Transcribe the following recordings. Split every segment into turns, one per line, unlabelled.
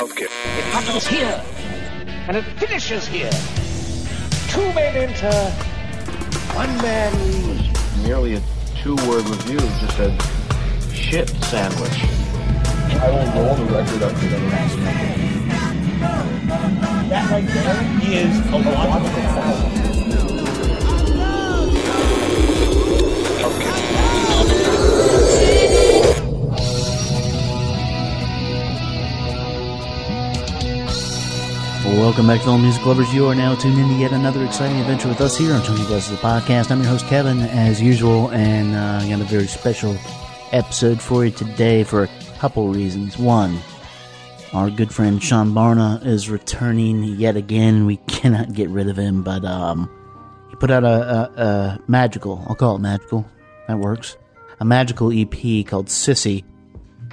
Okay.
It happens here, and it finishes here. Two men enter, one man leaves.
Nearly a two-word review just said shit sandwich.
I will roll the record up to the next
That right there is a logical
Welcome back, fellow music lovers. You are now tuned in to yet another exciting adventure with us here on Chunky Guys the Podcast. I'm your host, Kevin, as usual, and uh, I got a very special episode for you today for a couple reasons. One, our good friend Sean Barna is returning yet again. We cannot get rid of him, but um, he put out a, a, a magical, I'll call it magical, that works, a magical EP called Sissy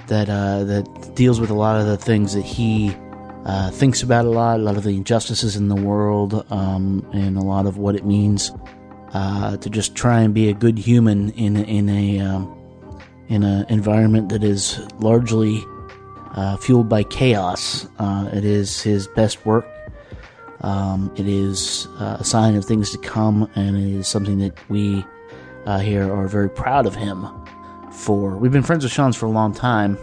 that, uh, that deals with a lot of the things that he uh, thinks about a lot, a lot of the injustices in the world, um, and a lot of what it means uh, to just try and be a good human in in a um, in an environment that is largely uh, fueled by chaos. Uh, it is his best work. Um, it is uh, a sign of things to come, and it is something that we uh, here are very proud of him for. We've been friends with Sean's for a long time,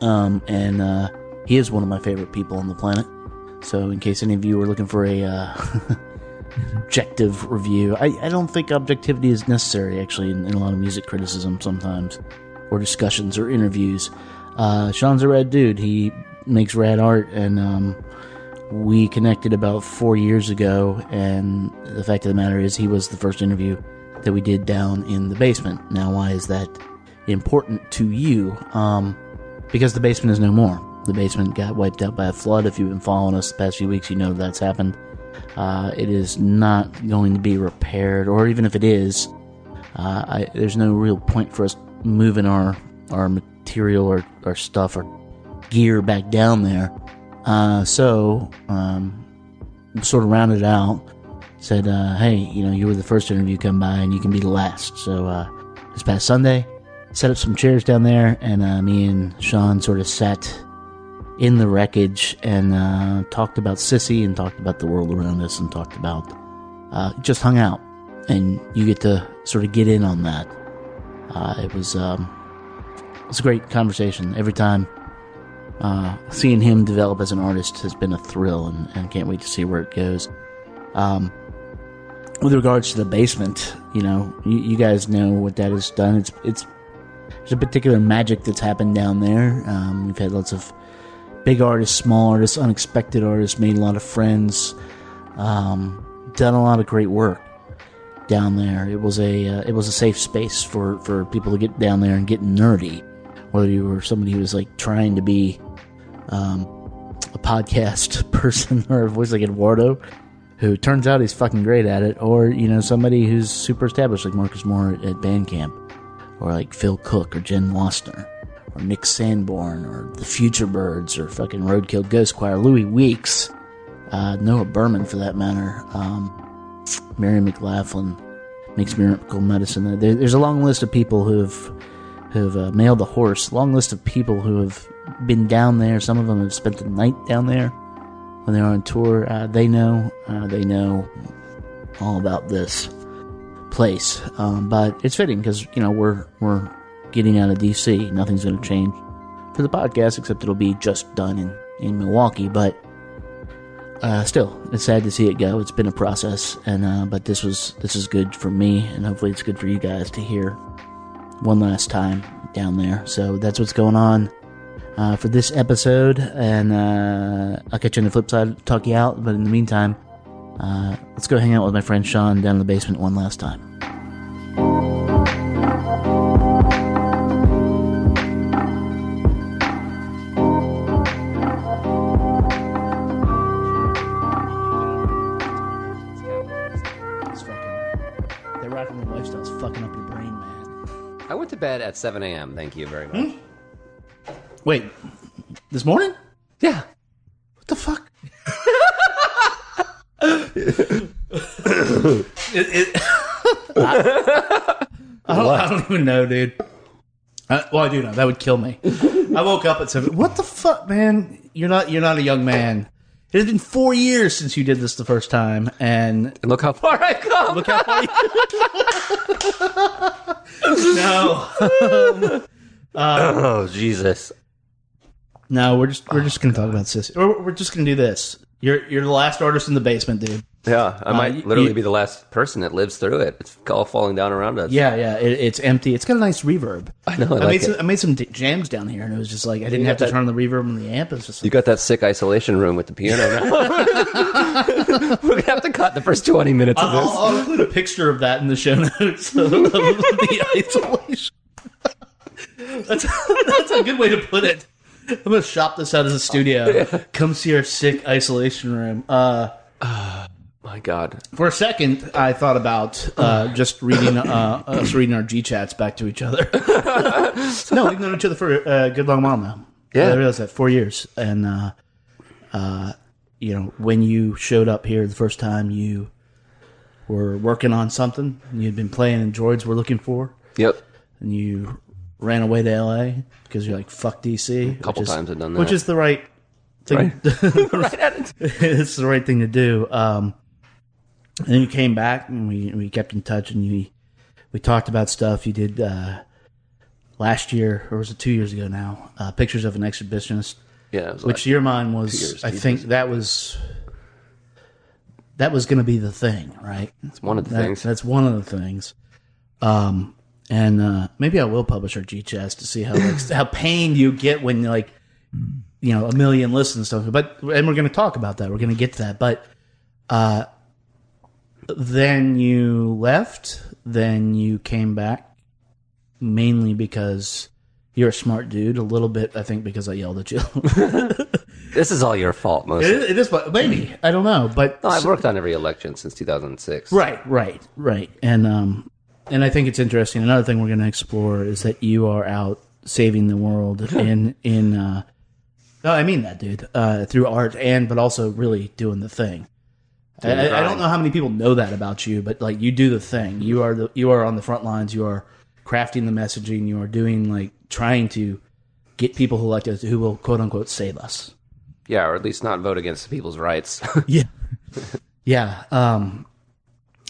um, and uh, he is one of my favorite people on the planet. So, in case any of you are looking for a uh, objective review, I, I don't think objectivity is necessary actually in, in a lot of music criticism sometimes, or discussions or interviews. Uh, Sean's a rad dude. He makes rad art, and um, we connected about four years ago. And the fact of the matter is, he was the first interview that we did down in the basement. Now, why is that important to you? Um, because the basement is no more. The basement got wiped out by a flood. If you've been following us the past few weeks, you know that's happened. Uh, it is not going to be repaired, or even if it is, uh, I, there's no real point for us moving our our material or our stuff or gear back down there. Uh, so, um, sort of rounded out. Said, uh, hey, you know, you were the first interview come by, and you can be the last. So, uh, this past Sunday, set up some chairs down there, and uh, me and Sean sort of sat in the wreckage and uh, talked about Sissy and talked about the world around us and talked about uh, just hung out. And you get to sort of get in on that. Uh, it was um, it was a great conversation. Every time uh, seeing him develop as an artist has been a thrill, and, and can't wait to see where it goes. Um, with regards to the basement, you know, you, you guys know what that has done. It's it's there's a particular magic that's happened down there. Um, we've had lots of big artists, small artists, unexpected artists, made a lot of friends, um, done a lot of great work down there. It was a uh, it was a safe space for for people to get down there and get nerdy. Whether you were somebody who was like trying to be um, a podcast person or a voice like Eduardo, who turns out he's fucking great at it, or you know somebody who's super established like Marcus Moore at Bandcamp, or like Phil Cook or Jenn Wasner or Nick Sanborn or the Futurebirds or fucking Roadkill Ghost Choir, Louis Weeks, uh, Noah Berman for that matter, um, Mary McLaughlin makes miracle medicine. There, there's a long list of people who have who have uh, mailed a horse. Long list of people who have been down there. Some of them have spent the night down there when they're on tour. Uh, they know. Uh, they know all about this place. Um, but it's fitting because you know we're we're getting out of DC. Nothing's going to change for the podcast except it'll be just done in in Milwaukee. But uh, still, it's sad to see it go. It's been a process, and uh, but this was this is good for me, and hopefully it's good for you guys to hear one last time down there. So that's what's going on. Uh, for this episode, and uh, I'll catch you on the flip side, talk you out. But in the meantime, uh, let's go hang out with my friend Sean down in the basement one last time.
At 7 a.m. Thank you very much.
Wait, this morning?
Yeah.
What the fuck? I, don't, I don't even know, dude. Uh, well, I do know that would kill me. I woke up at seven. What the fuck, man? You're not. You're not a young man. It has been four years since you did this the first time, and
And look how far I come.
look how funny. no, um,
oh Jesus!
no, we're just we're just gonna talk about this. We're, we're just gonna do this. You're you're the last artist in the basement, dude.
Yeah, I might
you-
literally
you-
be the last person that lives through it. It's all falling down around us.
Yeah, yeah. It, it's empty. It's got a nice reverb.
I know, I
I,
like
made
it.
some, I made some d- jams down here, and it was just like I didn't
You
have to
that-
turn on the reverb on the amp. It's just like,
You got that sick isolation room with the piano now. We're gonna have to cut the first twenty minutes of
I'll,
this.
I'll include a picture of that in the show notes of the isolation. That's, that's a good way to put it. I'm gonna shop this out as a studio. Come see our sick isolation room. Uh,
My God,
for a second, I thought about uh, just reading uh, us reading our G chats back to each other. no, we've known each other for a good long while now.
Yeah.
I realized that four years, and uh, uh, you know, when you showed up here the first time, you were working on something. You'd been playing, and droids were looking for,
yep.
and you ran away to LA because you're like fuck DC. A
couple times I've done that, which
is the right thing.
right at it.
it's the right thing to do. Um, and then you came back and we, we kept in touch and you, we talked about stuff you did, uh, last year, or was it two years ago now? Uh, pictures of an exhibitionist,
Yeah, it was
which your mind was,
years,
I think that was, that was going to be the thing, right?
it's one of the
That-
things.
That's one of the things. Um, and uh, maybe I will publish our G chats to see how like, how pained you get when you like you know a million listens and stuff. But and we're going to talk about that. We're going to get to that. But uh, then you left. Then you came back mainly because you're a smart dude. A little bit, I think, because I yelled at you.
This is all your fault, mostly.
it, is, but maybe I don't know. But
No, I've worked on every election since 2006.
Right, right, right. And um and I think it's interesting. Another thing we're going to explore is that you are out saving the world in in uh no, I mean that, dude. Uh through art and but also really doing the thing. I, I- don't know how many people know that about you, but like you do the thing. You are the you are on the front lines. You are crafting the messaging. You are doing like trying to get people who like us who will quote unquote save us.
Yeah, or at least not vote against the people's rights.
Yeah. yeah. Um,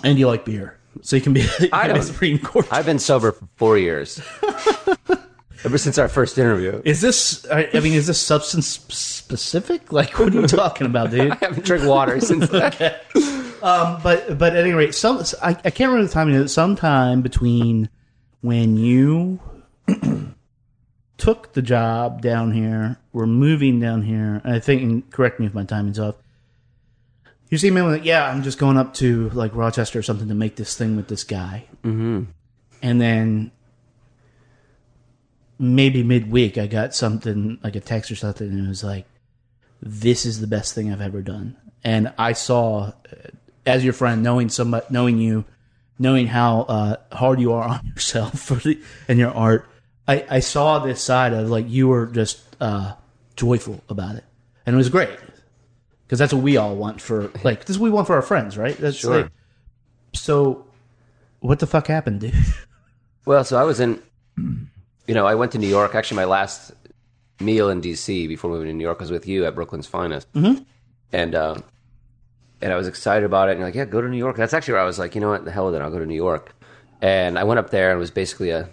and you like beer. So you can be,
I
can
don't.
Supreme Court.
I've been sober for four years. Ever since our first interview.
Is this, I I mean, is this substance specific? Like, what are you talking about, dude?
I haven't drank water since then.
But, but at any rate, some, I, I can't remember the timing. It was sometime between when you took the job down here, were moving down here, and I think, and correct me if my timing's off. You see me like, yeah, I'm just going up to like Rochester or something to make this thing with this guy. Mm-hmm. And then maybe midweek, I got something like a text or something, and it was like, "This is the best thing I've ever done." And I saw, uh, as your friend, knowing somebody, knowing you, knowing how uh, hard you are on yourself for the, and your art, I, I saw this side of like you were just uh, joyful about it, and it was great because that's what we all want for like this. is what we want for our friends, right? That's
Sure.
like so. What the fuck happened, dude?
Well, so I was in, you know, I went to New York. Actually, my last meal in D.C. before moving to New York was with you at Brooklyn's Finest, mm-hmm. and uh, and I was excited about it. And you're like, yeah, go to New York. That's actually where I was like, you know what, the hell with it, I'll go to New York. And I went up there and was basically a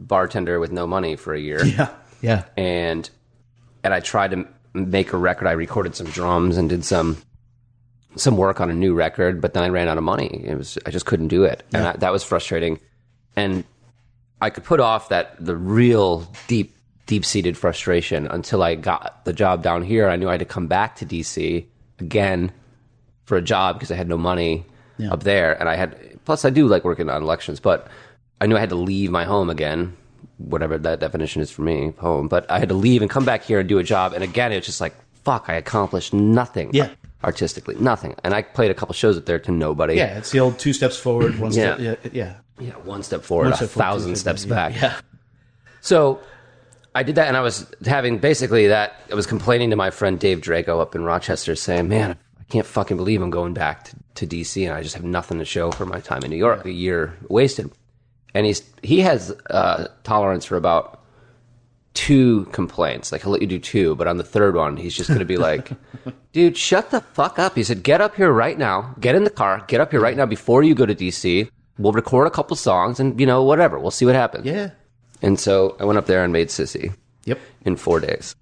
bartender with no money for a year.
Yeah, yeah.
and and I tried to make a record. I recorded some drums and did some some work on a new record, but then I ran out of money. It was I just couldn't do it, and I, that was frustrating. And I could put off that the real deep deep seated frustration until I got the job down here. I knew I had to come back to DC again for a job because I had no money
Yeah.
up there, and I had plus I do like working on elections, but I knew I had to leave my home again, whatever that definition is for me, home. But I had to leave and come back here and do a job, and again it was just like fuck, I accomplished nothing,
Yeah.
artistically, nothing, and I played a couple shows up there to nobody,
Yeah, it's the old two steps forward, one step.
Yeah.
Yeah, yeah.
yeah, one step forward,
One
a
step forward,
thousand
two
steps
yeah,
back,
Yeah,
So I did that, and I was having basically that. I was complaining to my friend Dave Draco up in Rochester, saying, "Man, I can't fucking believe I'm going back to, to DC, and I just have nothing to show for my time in New York. A year wasted." and he's he has uh, tolerance for about two complaints. Like he'll let you do two, but on the third one, he's just going to be like, "Dude, shut the fuck up." He said, "Get up here right now. Get in the car. Get up here right now before you go to DC. We'll record a couple songs, and you know whatever. We'll see what happens."
Yeah.
And so I went up there and made Sissy
Yep.
in four days.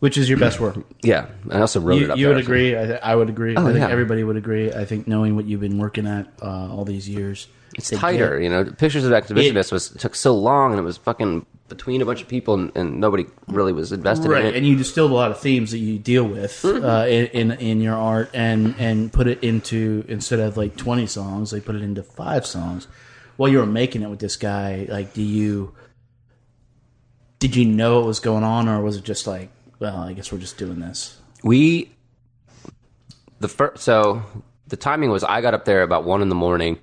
Which is your best work?
Yeah, I also wrote
You,
it up.
you
there.
would agree. I, I would agree. I think
yeah.
everybody would agree. I think knowing what you've been working at uh, all these years,
It's tighter,
get-
you know. Pictures of Exhibitionist was took so long, and it was fucking between a bunch of people, and, and nobody really was invested in
right?
it.
And you distilled a lot of themes that you deal with
Mm-hmm.
uh, in, in in your art, and and put it into instead of like twenty songs, they put it into five songs. While you were making it with this guy, like, do you did you know what was going on, or was it just like, well, I guess we're just doing this?
we the first so the timing was I got up there about one in the morning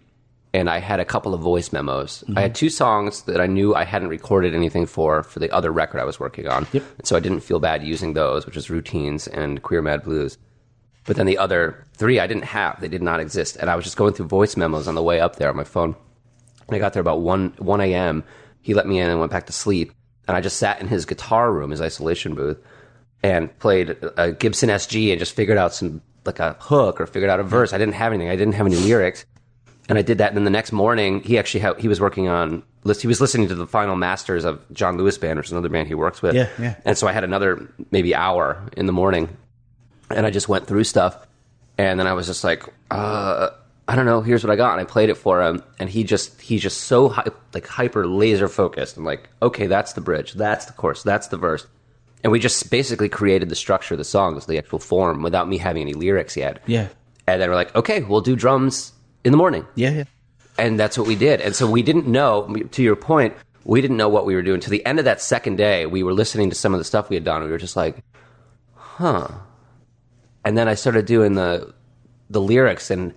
and I had a couple of voice memos. I had mhm. two songs that I knew I hadn't recorded anything for for the other record I was working on.
Yep.
And so I didn't feel bad using those, which was routines and queer mad blues. But then the other three I didn't have. They did not exist. And I was just going through voice memos on the way up there on my phone. And I got there about 1, 1 a.m. He let me in and went back to sleep. And I just sat in his guitar room, his isolation booth, and played a Gibson SG and just figured out some, like a hook or figured out a verse. I didn't have anything. I didn't have any lyrics. And I did that. And then the next morning, he actually ha- he was working on, he was listening to the final masters of John Lewis Band, which is another band he works with.
Yeah, yeah.
And so I had another maybe hour in the morning and I just went through stuff, and then I was just like, uh, I don't know. Here's what I got, and I played it for him, and he just he's just so like hyper laser focused. I'm like, okay, that's the bridge, that's the chorus, that's the verse, and we just basically created the structure of the songs, the actual form, without me having any lyrics yet.
Yeah,
And then we're like, okay, we'll do drums in the morning
yeah, yeah.
and that's what we did. And so we didn't know. To your point, we didn't know what we were doing. To the end of that second day, we were listening to some of the stuff we had done. And we were just like, "Huh." And then I started doing the the lyrics, and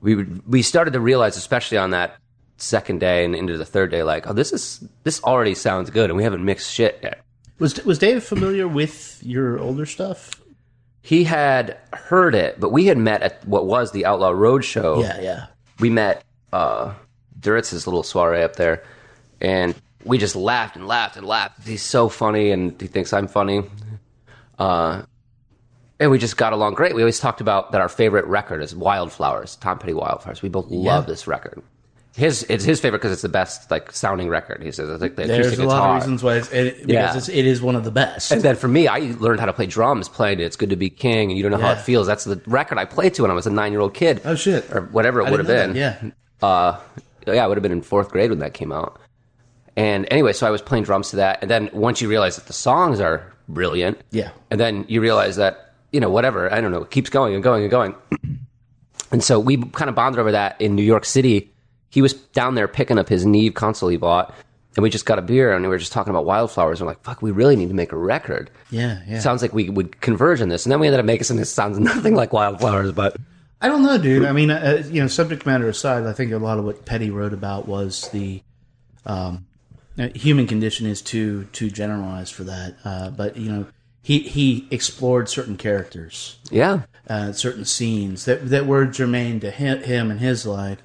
we would- we started to realize, especially on that second day and into the third day, like, "Oh, this is this already sounds good," and we haven't mixed shit yet.
Was was David familiar with your older stuff?
He had heard it, but we had met at what was the Outlaw Roadshow.
Yeah, yeah.
we met uh Duritz's little soiree up there and we just laughed and laughed and laughed. He's so funny and he thinks I'm funny. Uh and we just got along great. We always talked about that our favorite record is Wildflowers, Tom Petty Wildflowers. We both love this record. His it's his favorite because it's the best like sounding record. He says it's like the
There's a lot of reasons why it's, it, because
Yeah.
it's, it is one of the best.
And then for me, I learned how to play drums playing it. It's good to be king, and you don't know how it feels. That's the record I played to when I was a nine year old kid.
Oh, shit.
Or whatever it would have been.
that,
Uh, yeah, I would have been in fourth grade when that came out. And anyway, so I was playing drums to that. And then once you realize that the songs are brilliant,
Yeah.
and then you realize that, you know, whatever, I don't know, it keeps going and going and going. and so we kind of bonded over that in New York City. He was down there picking up his Neve console he bought, and we just got a beer and we were just talking about wildflowers. And we're like, fuck, we really need to make a record.
Yeah, yeah.
Sounds like we would converge in this. And then we ended up making something that sounds nothing like wildflowers, but
I don't know, dude. I mean, uh, you know, subject matter aside, I think a lot of what Petty wrote about was the um, uh, human condition is too too generalized for that. Uh, but you know, he he explored certain characters,
yeah.
uh, certain scenes that that were germane to him, him and his life,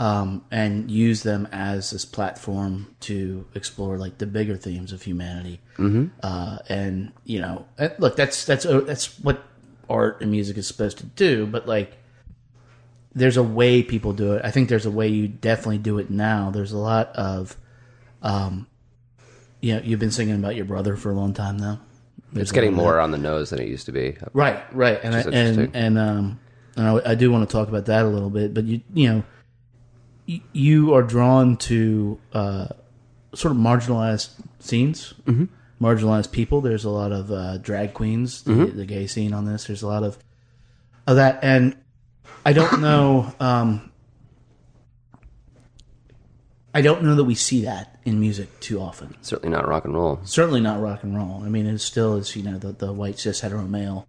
um, and use them as this platform to explore like the bigger themes of humanity. Mm-hmm. Uh, and you know, uh, look, that's that's uh, that's what art and music is supposed to do. But like, there's a way people do it. I think there's a way you definitely do it now. There's a lot of, um, you know, you've been singing about your brother for a long time now. There's
It's getting
a lot of that.
more on the nose than it used to be.
Right, right, and I, and and um, and I, I do want to talk about that a little bit. But you you know, you are drawn to uh, sort of marginalized scenes, mm-hmm. marginalized people. There's a lot of uh, drag queens, the, the gay scene on this. There's a lot of of that, and I don't know. Um, I don't know that we see that in music too often
Certainly not rock and roll.
certainly not rock and roll. I mean, it still is, you know, the, the white cis hetero male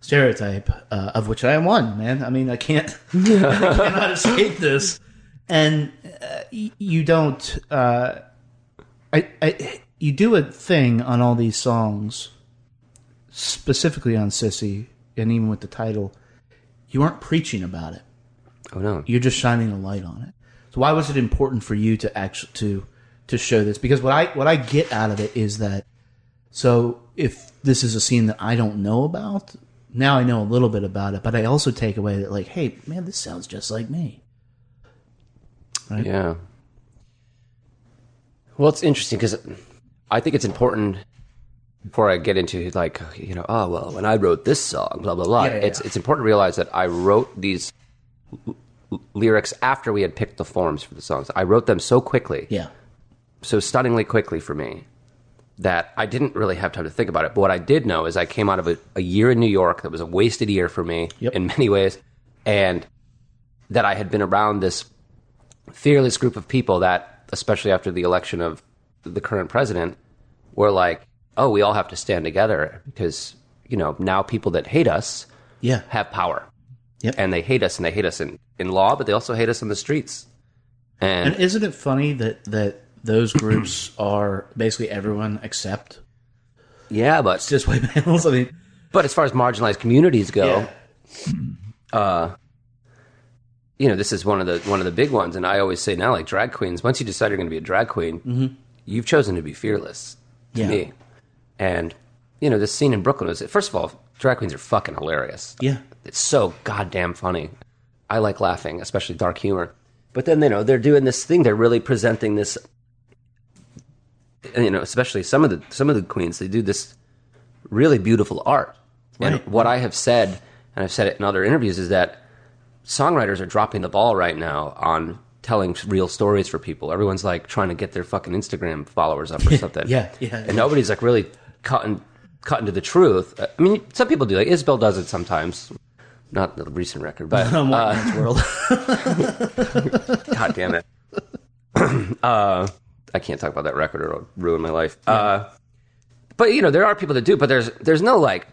stereotype, uh, of which I am one, man. I mean, I can't, I cannot escape this. And uh, you don't, uh, I, I, you do a thing on all these songs, specifically on Sissy, and even with the title, you aren't preaching about it
Oh no.
you're just shining a light on it. So why was it important for you to actually to to show this? Because what I what I get out of it is that so if this is a scene that I don't know about, now I know a little bit about it, but I also take away that like, hey, man, this sounds just like me.
Yeah. Well, it's interesting because I think it's important before I get into like you know, oh well, when I wrote this song, blah blah blah.
Yeah, yeah,
it's
yeah.
it's important to realize that I wrote these l- l- lyrics after we had picked the forms for the songs. I wrote them so quickly,
Yeah.
so stunningly quickly for me that I didn't really have time to think about it. But what I did know is I came out of a, a year in New York that was a wasted year for me
Yep.
in many ways, and that I had been around this fearless group of people that, especially after the election of the current president, were like, oh, we all have to stand together because, you know, now people that hate us
Yeah.
have power.
Yep.
And they hate us, and they hate us in, in law, but they also hate us in the streets. And,
And isn't it funny that that those groups are basically everyone except
yeah, but it's
just white males? I mean,
But as far as marginalized communities go,
Yeah.
Uh, you know, this is one of the one of the big ones. And I always say now, like drag queens, once you decide you're going to be a drag queen, mm-hmm. you've chosen to be fearless. To
Yeah.
me, and you know, this scene in Brooklyn was first of all, drag queens are fucking hilarious.
yeah,
It's so goddamn funny. I like laughing, especially dark humor. But then you know they're doing this thing. They're really presenting this. You know, especially some of the some of the queens, they do this really beautiful art. And what I have said, and I've said it in other interviews, is that songwriters are dropping the ball right now on telling real stories for people. Everyone's like trying to get their fucking Instagram followers up or something.
yeah, yeah.
And nobody's like really cutting cutting to the truth. I mean, some people do. Like Isabel does it sometimes. Not the recent record, but uh,
world.
God damn it. uh, I can't talk about that record or it'll ruin my life. Uh, but you know, there are people that do, but there's there's no like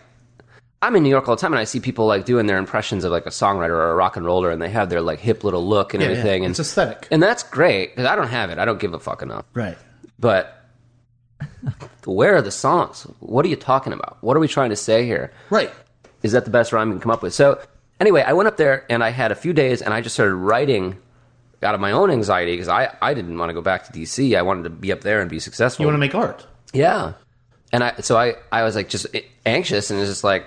I'm in New York all the time and I see people like doing their impressions of like a songwriter or a rock and roller and they have their like hip little look and
Yeah, yeah.
everything and
It's aesthetic.
And that's great because I don't have it. I don't give a fuck enough.
right.
But where are the songs? What are you talking about? What are we trying to say here?
Right.
is that the best rhyme you can come up with? So anyway, I went up there and I had a few days and I just started writing out of my own anxiety because I, I didn't want to go back to DC. I wanted to be up there and be successful.
You want to make art.
yeah. And I, so I, I was like just anxious and it was just like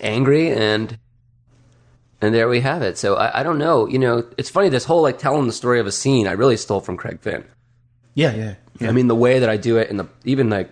angry and, and there we have it. So I, I don't know, you know, it's funny, this whole like telling the story of a scene, I really stole from Craig Finn.
Yeah, yeah. yeah.
I mean, the way that I do it and the, even like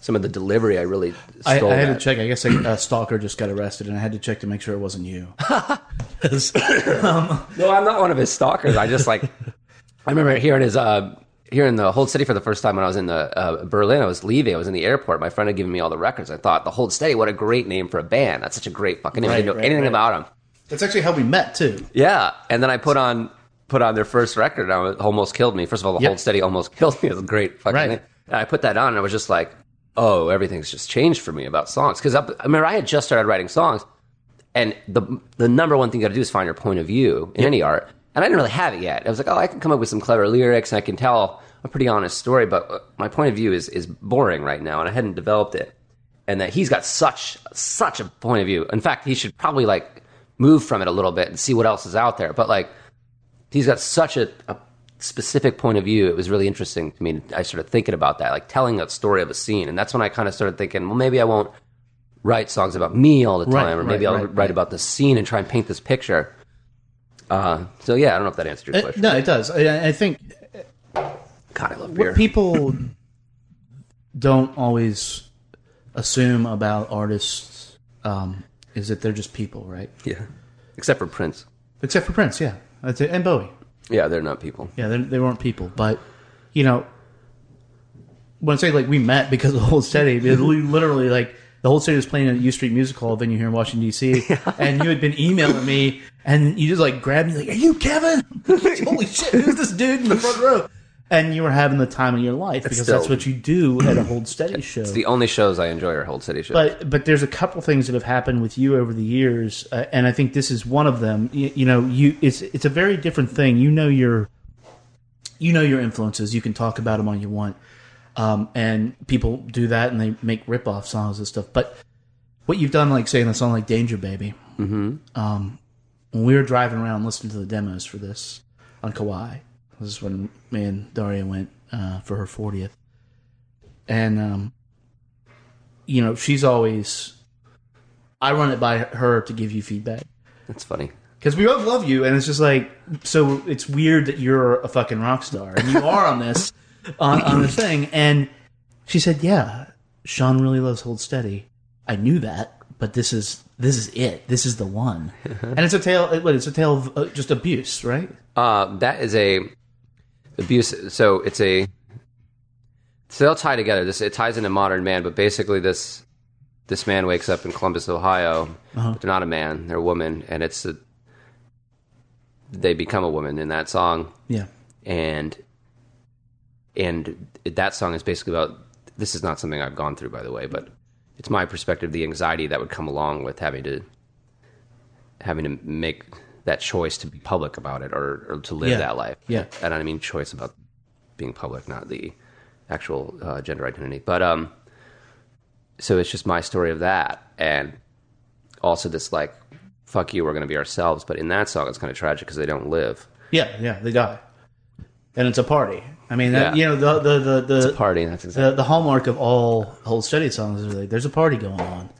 some of the delivery, I really
I,
stole
I had
that.
to check. I guess a, a stalker just got arrested, and I had to check to make sure it wasn't you. 'Cause-
No, I'm not one of his stalkers. I just like I remember hearing his uh hearing the Hold Steady for the first time when I was in the uh, Berlin. I was leaving. I was in the airport. My friend had given me all the records. I thought the Hold Steady, what a great name for a band. That's such a great fucking name. I
Right,
didn't know
right,
anything
right.
about them.
That's actually how we met too.
Yeah, and then I put on put on their first record. And I was, almost killed me. First of all, the
Yep.
Hold Steady almost killed me. It's a great fucking
Right.
name. And I put that on, and I was just like, oh, everything's just changed for me about songs. Because I remember I had just started writing songs, and the the number one thing you got to do is find your point of view in any art. And I didn't really have it yet. I was like, oh, I can come up with some clever lyrics, and I can tell a pretty honest story. But uh, my point of view is is boring right now, and I hadn't developed it. And that he's got such such a point of view. In fact, he should probably like move from it a little bit and see what else is out there. But like, he's got such a, a specific point of view. It was really interesting to me. I started thinking about that, like telling a story of a scene, and that's when I kind of started thinking, well, maybe I won't write songs about me all the time,
Right,
or maybe
right,
I'll
right,
write about the scene and try and paint this picture. Uh, so yeah, I don't know if that answered your
Uh,
question.
no, it does. I, I think
God, I love beer.
what people don't always assume about artists um, is that they're just people, right?
yeah, except for Prince.
Except for Prince, yeah, That's it. and Bowie.
Yeah, they're not people.
Yeah, they, they weren't people, but you know, when I say like we met because of the Hold Steady, it li- literally like the Hold Steady was playing at U Street Music Hall venue here in Washington D.C. and you had been emailing me, and you just like grabbed me like, "Are you Kevin? Holy shit, who's this dude in the front row?" And you were having the time of your life because
still-
that's what you do at a Hold Steady show.
It's the only shows I enjoy are Hold Steady shows.
But but there's a couple things that have happened with you over the years, uh, and I think this is one of them. You, you know, you it's it's a very different thing. You know your you know your influences. You can talk about them all you want, um, and people do that and they make rip off songs and stuff. But what you've done, like saying a song like "Danger Baby," mm-hmm. um, when we were driving around listening to the demos for this, on Kauai. This is when me and Daria went uh, for her 40th. And, um, you know, she's always. I run it by her to give you feedback.
That's funny.
Because we both love you, and it's just like, so it's weird that you're a fucking rock star, and you are on this, on, on this thing. And she said, yeah, Sean really loves Hold Steady. I knew that, but this is this is it. This is the one. and it's a tale. What? It's a tale of uh, just abuse, right?
Uh, that is a abuse. So it's a. So they'll tie together. This it ties into modern man, but basically this this man wakes up in Columbus, Ohio. But they're not a man; they're a woman, and it's a, they become a woman in that song,
Yeah.
and and that song is basically about. This is not something I've gone through, by the way, but it's my perspective, the anxiety that would come along with having to having to make that choice to be public about it or, or to live
Yeah.
that life.
Yeah.
and I mean choice about being public, not the actual uh, gender identity. But um, so it's just my story of that, and also this like, fuck you, we're going to be ourselves. But in that song, it's kind of tragic because they don't live.
Yeah, yeah, they die, and it's a party. I mean, that,
Yeah.
you know, the the the the,
It's a party. That's exactly.
the, the hallmark of all Hold Steady songs is like there's a party going on,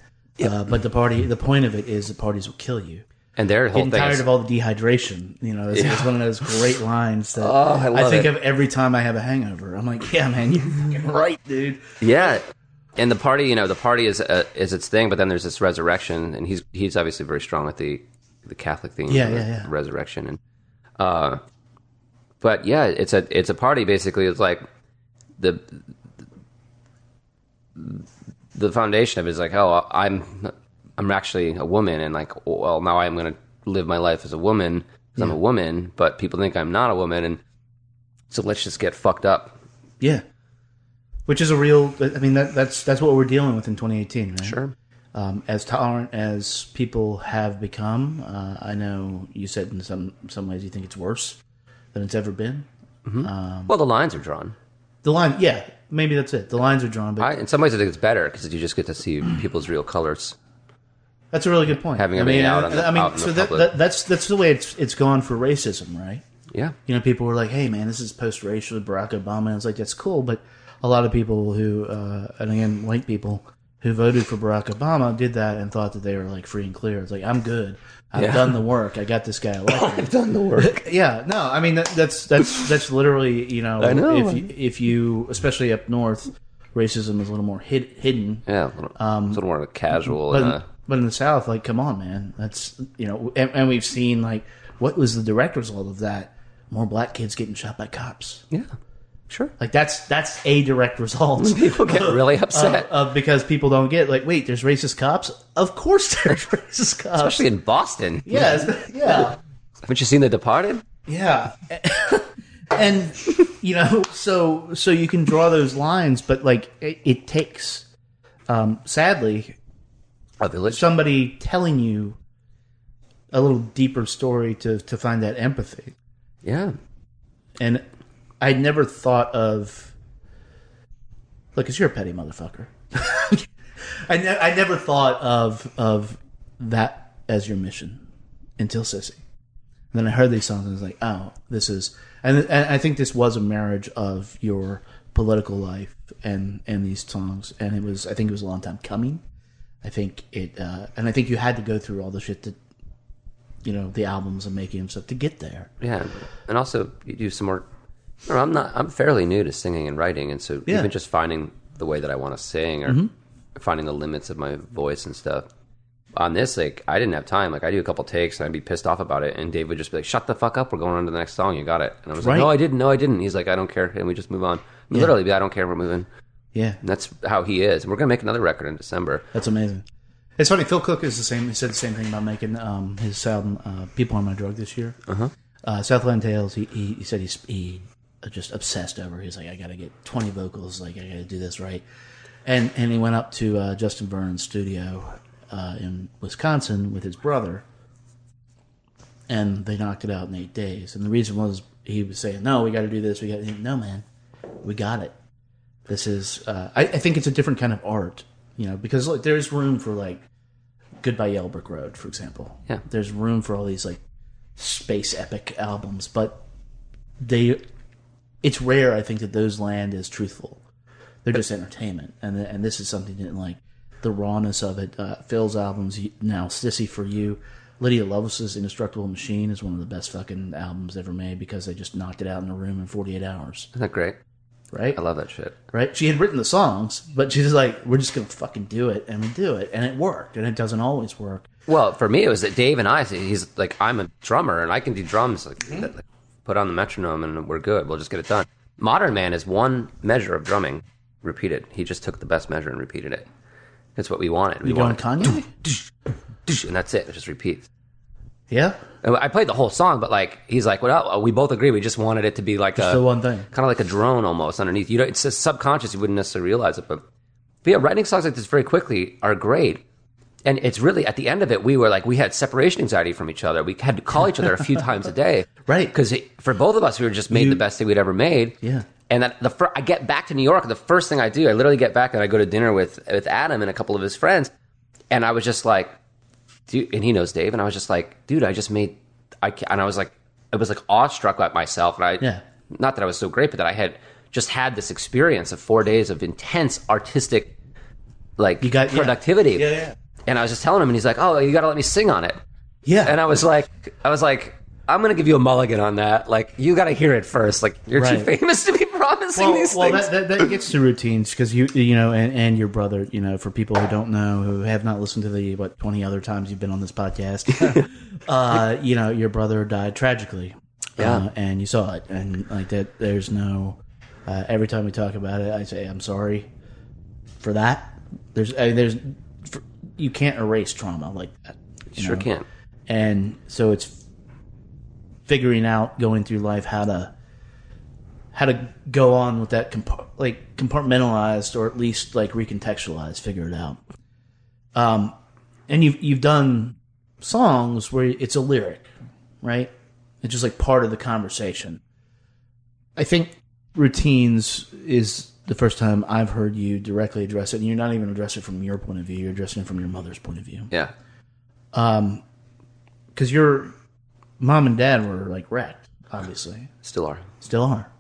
uh, but the party, the point of it is the parties will kill you.
and their whole
Getting
thing
tired
is,
of all the dehydration, you know, it's, it's one of those great lines that
Oh, I love
think
it.
of every time I have a hangover. I'm like, yeah, man, you're right, dude.
Yeah, and the party, you know, the party is uh, is its thing, but then there's this resurrection, and he's he's obviously very strong with the the Catholic theme,
Yeah, yeah, yeah.
resurrection, and uh, but yeah, it's a it's a party basically. It's like the the foundation of it is like, oh, I'm I'm actually a woman, and like, well, now I'm going to live my life as a woman because I'm a woman, but people think I'm not a woman, and so let's just get fucked up.
Yeah, which is a real. I mean, that, that's that's what we're dealing with in 2018, right?
Sure.
Um, as tolerant as people have become, uh, I know you said in some some ways you think it's worse than it's ever been.
Well, the lines are drawn.
The line, yeah, maybe that's it. The lines are drawn, but
I, in some ways, I think it's better because you just get to see people's real colors.
That's a really good point.
Having
I mean,
out in the-
I mean,
out in
so
the
that, that, that's that's the way it's it's gone for racism, right?
Yeah,
You know, people were like, "Hey, man, this is post-racial Barack Obama." And it's like that's cool, but a lot of people who, uh, and again, white people who voted for Barack Obama did that and thought that they were like free and clear. It's like I'm good. I've
Yeah.
done the work. I got this guy elected.
I've done the work.
yeah, no, I mean that, that's that's that's literally you know,
I know.
if you, if you especially up north, racism is a little more hid, hidden.
yeah, a little, it's a little more casual.
But,
uh,
but in the South, like, come on, man. That's you know, and, and we've seen like what was the direct result of that? More black kids getting shot by cops.
yeah, sure.
Like that's that's a direct result.
People get really upset,
of, of because people don't get like, wait, there's racist cops. Of course, there's racist cops.
especially in Boston.
yeah, yeah,
Haven't you seen The Departed?
yeah. and you know, so so you can draw those lines, but like it, it takes, um, sadly,
A village.
somebody telling you a little deeper story to to find that empathy.
yeah,
And I never thought of look, cause you're a petty motherfucker. I ne- I never thought of of that as your mission until Sissy. And then I heard these songs and I was like, oh, this is and, and I think this was a marriage of your political life and and these songs and it was I think it was a long time coming. I think it uh, and I think you had to go through all the shit that you know the albums and making and stuff to get there.
yeah, and also you do some more. No, I'm not. I'm fairly new to singing and writing, and so
Yeah. Mm-hmm.
even just finding the way that I want to sing or finding the limits of my voice and stuff. On this, like I didn't have time. Like I do a couple takes and I'd be pissed off about it, and Dave would just be like, "Shut the fuck up! We're going on to the next song. You got it." And I was
Right.
like, "No, I didn't. No, I didn't." He's like, "I don't care," and we just move on. Literally, I don't care. We're moving.
Yeah,
And that's how he is. And we're gonna make another record in December.
That's amazing. It's funny. Phil Cook is the same. He said the same thing about making um, his album uh, "People on My Drug" this year. Uh-huh. Southland Tales. He, he he said he's he just obsessed over. He's like, I got to get twenty vocals. Like, I got to do this right. And and he went up to uh, Justin Vernon's studio uh, in Wisconsin with his brother, and they knocked it out in eight days. And the reason was he was saying, "No, we got to do this. We got no man, we got it." This is, uh, I, I think it's a different kind of art, you know, because like, there's room for like Goodbye Yellow Brick Road, for example.
Yeah.
There's room for all these like space epic albums, but they it's rare I think that those land as truthful. They're just entertainment, and and this is something that like the rawness of it. Uh, Phil's albums now, Sissy for You, Lydia Loveless's Indestructible Machine is one of the best fucking albums ever made because they just knocked it out in a room in 48 hours,
Isn't that great?
right?
I love that shit.
right? She had written the songs, but she's like, "We're just gonna fucking do it," and we do it, and it worked, and it doesn't always work.
Well, for me, it was that Dave and I. He's like, I'm a drummer and I can do drums. Like, like, put on the metronome and we're good. We'll just get it done. Modern Man is one measure of drumming repeated. He just took the best measure and repeated it. That's what we wanted. We
You
wanted,
Kanye?
and that's it. It just repeats.
Yeah,
And I played the whole song, but like he's like, well, uh, we both agree. We just wanted it to be like
just
a
the one thing.
kind of like a drone almost underneath. You know, it's just subconscious. You wouldn't necessarily realize it, but, but yeah, writing songs like this very quickly are great. And it's really at the end of it, we were like, we had separation anxiety from each other. We had to call each other a few times a day,
Right.
Because for both of us, we were just made
You-
the best thing we'd ever made.
Yeah.
And then the fir- I get back to New York, the first thing I do, I literally get back and I go to dinner with with Adam and a couple of his friends, and I was just like, dude, and he knows Dave, and I was just like, dude, I just made, I and I was like, I was like awestruck at myself, and I,
Yeah.
not that I was so great, but that I had just had this experience of four days of intense artistic, like
You got- yeah.
productivity.
Yeah, yeah.
And I was just telling him, and he's like, oh, you got to let me sing on it.
Yeah,
And I was like, I was like, I'm gonna give you a mulligan on that. Like, you got to hear it first. Like, you're too famous to be promising
well,
these
well
things.
that, that, that gets to routines because you you know and, and your brother you know for people who don't know who have not listened to the what 20 other times you've been on this podcast uh you know your brother died tragically
Yeah.
uh, and you saw it and like that there's no uh, every time we talk about it i say i'm sorry for that there's I mean, there's for, you can't erase trauma like that you
sure
know?
can't.
and so it's figuring out going through life how to how to go on with that compa- like compartmentalized or at least like recontextualized figure it out um and you've you've done songs where it's a lyric right it's just like part of the conversation i think routines is the first time i've heard you directly address it and you're not even addressing it from your point of view you're addressing it from your mother's point of view
Yeah.
because your mom and dad were like wrecked, obviously,
Still are.
still are.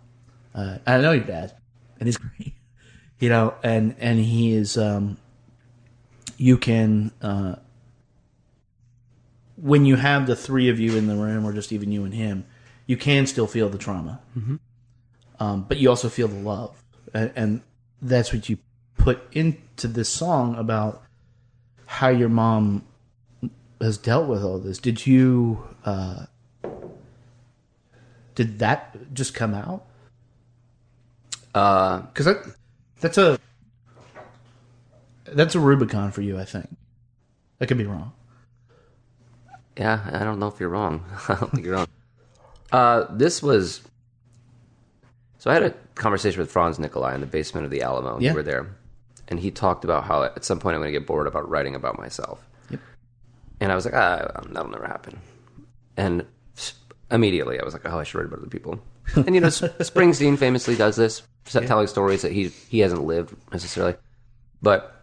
Uh, I know your dad, and he's great, you know, and and he is. Um, you can uh, when you have the three of you in the room, or just even you and him, you can still feel the trauma, mm-hmm. um, but you also feel the love, and, and that's what you put into this song about how your mom has dealt with all this. Did you? Uh, did that just come out?
Uh,
Because that that's a that's a Rubicon for you, I think. I could be wrong.
yeah, I don't know if you're wrong. I don't think you're wrong. Uh, this was. So I had a conversation with Franz Nicolay in the basement of the Alamo.
Yeah.
You were there, and he talked about how at some point I'm going to get bored about writing about myself.
Yep.
And I was like, ah, that'll never happen. And immediately I was like, oh, I should write about other people. And you know, Springsteen famously does this, telling stories that he he hasn't lived necessarily. But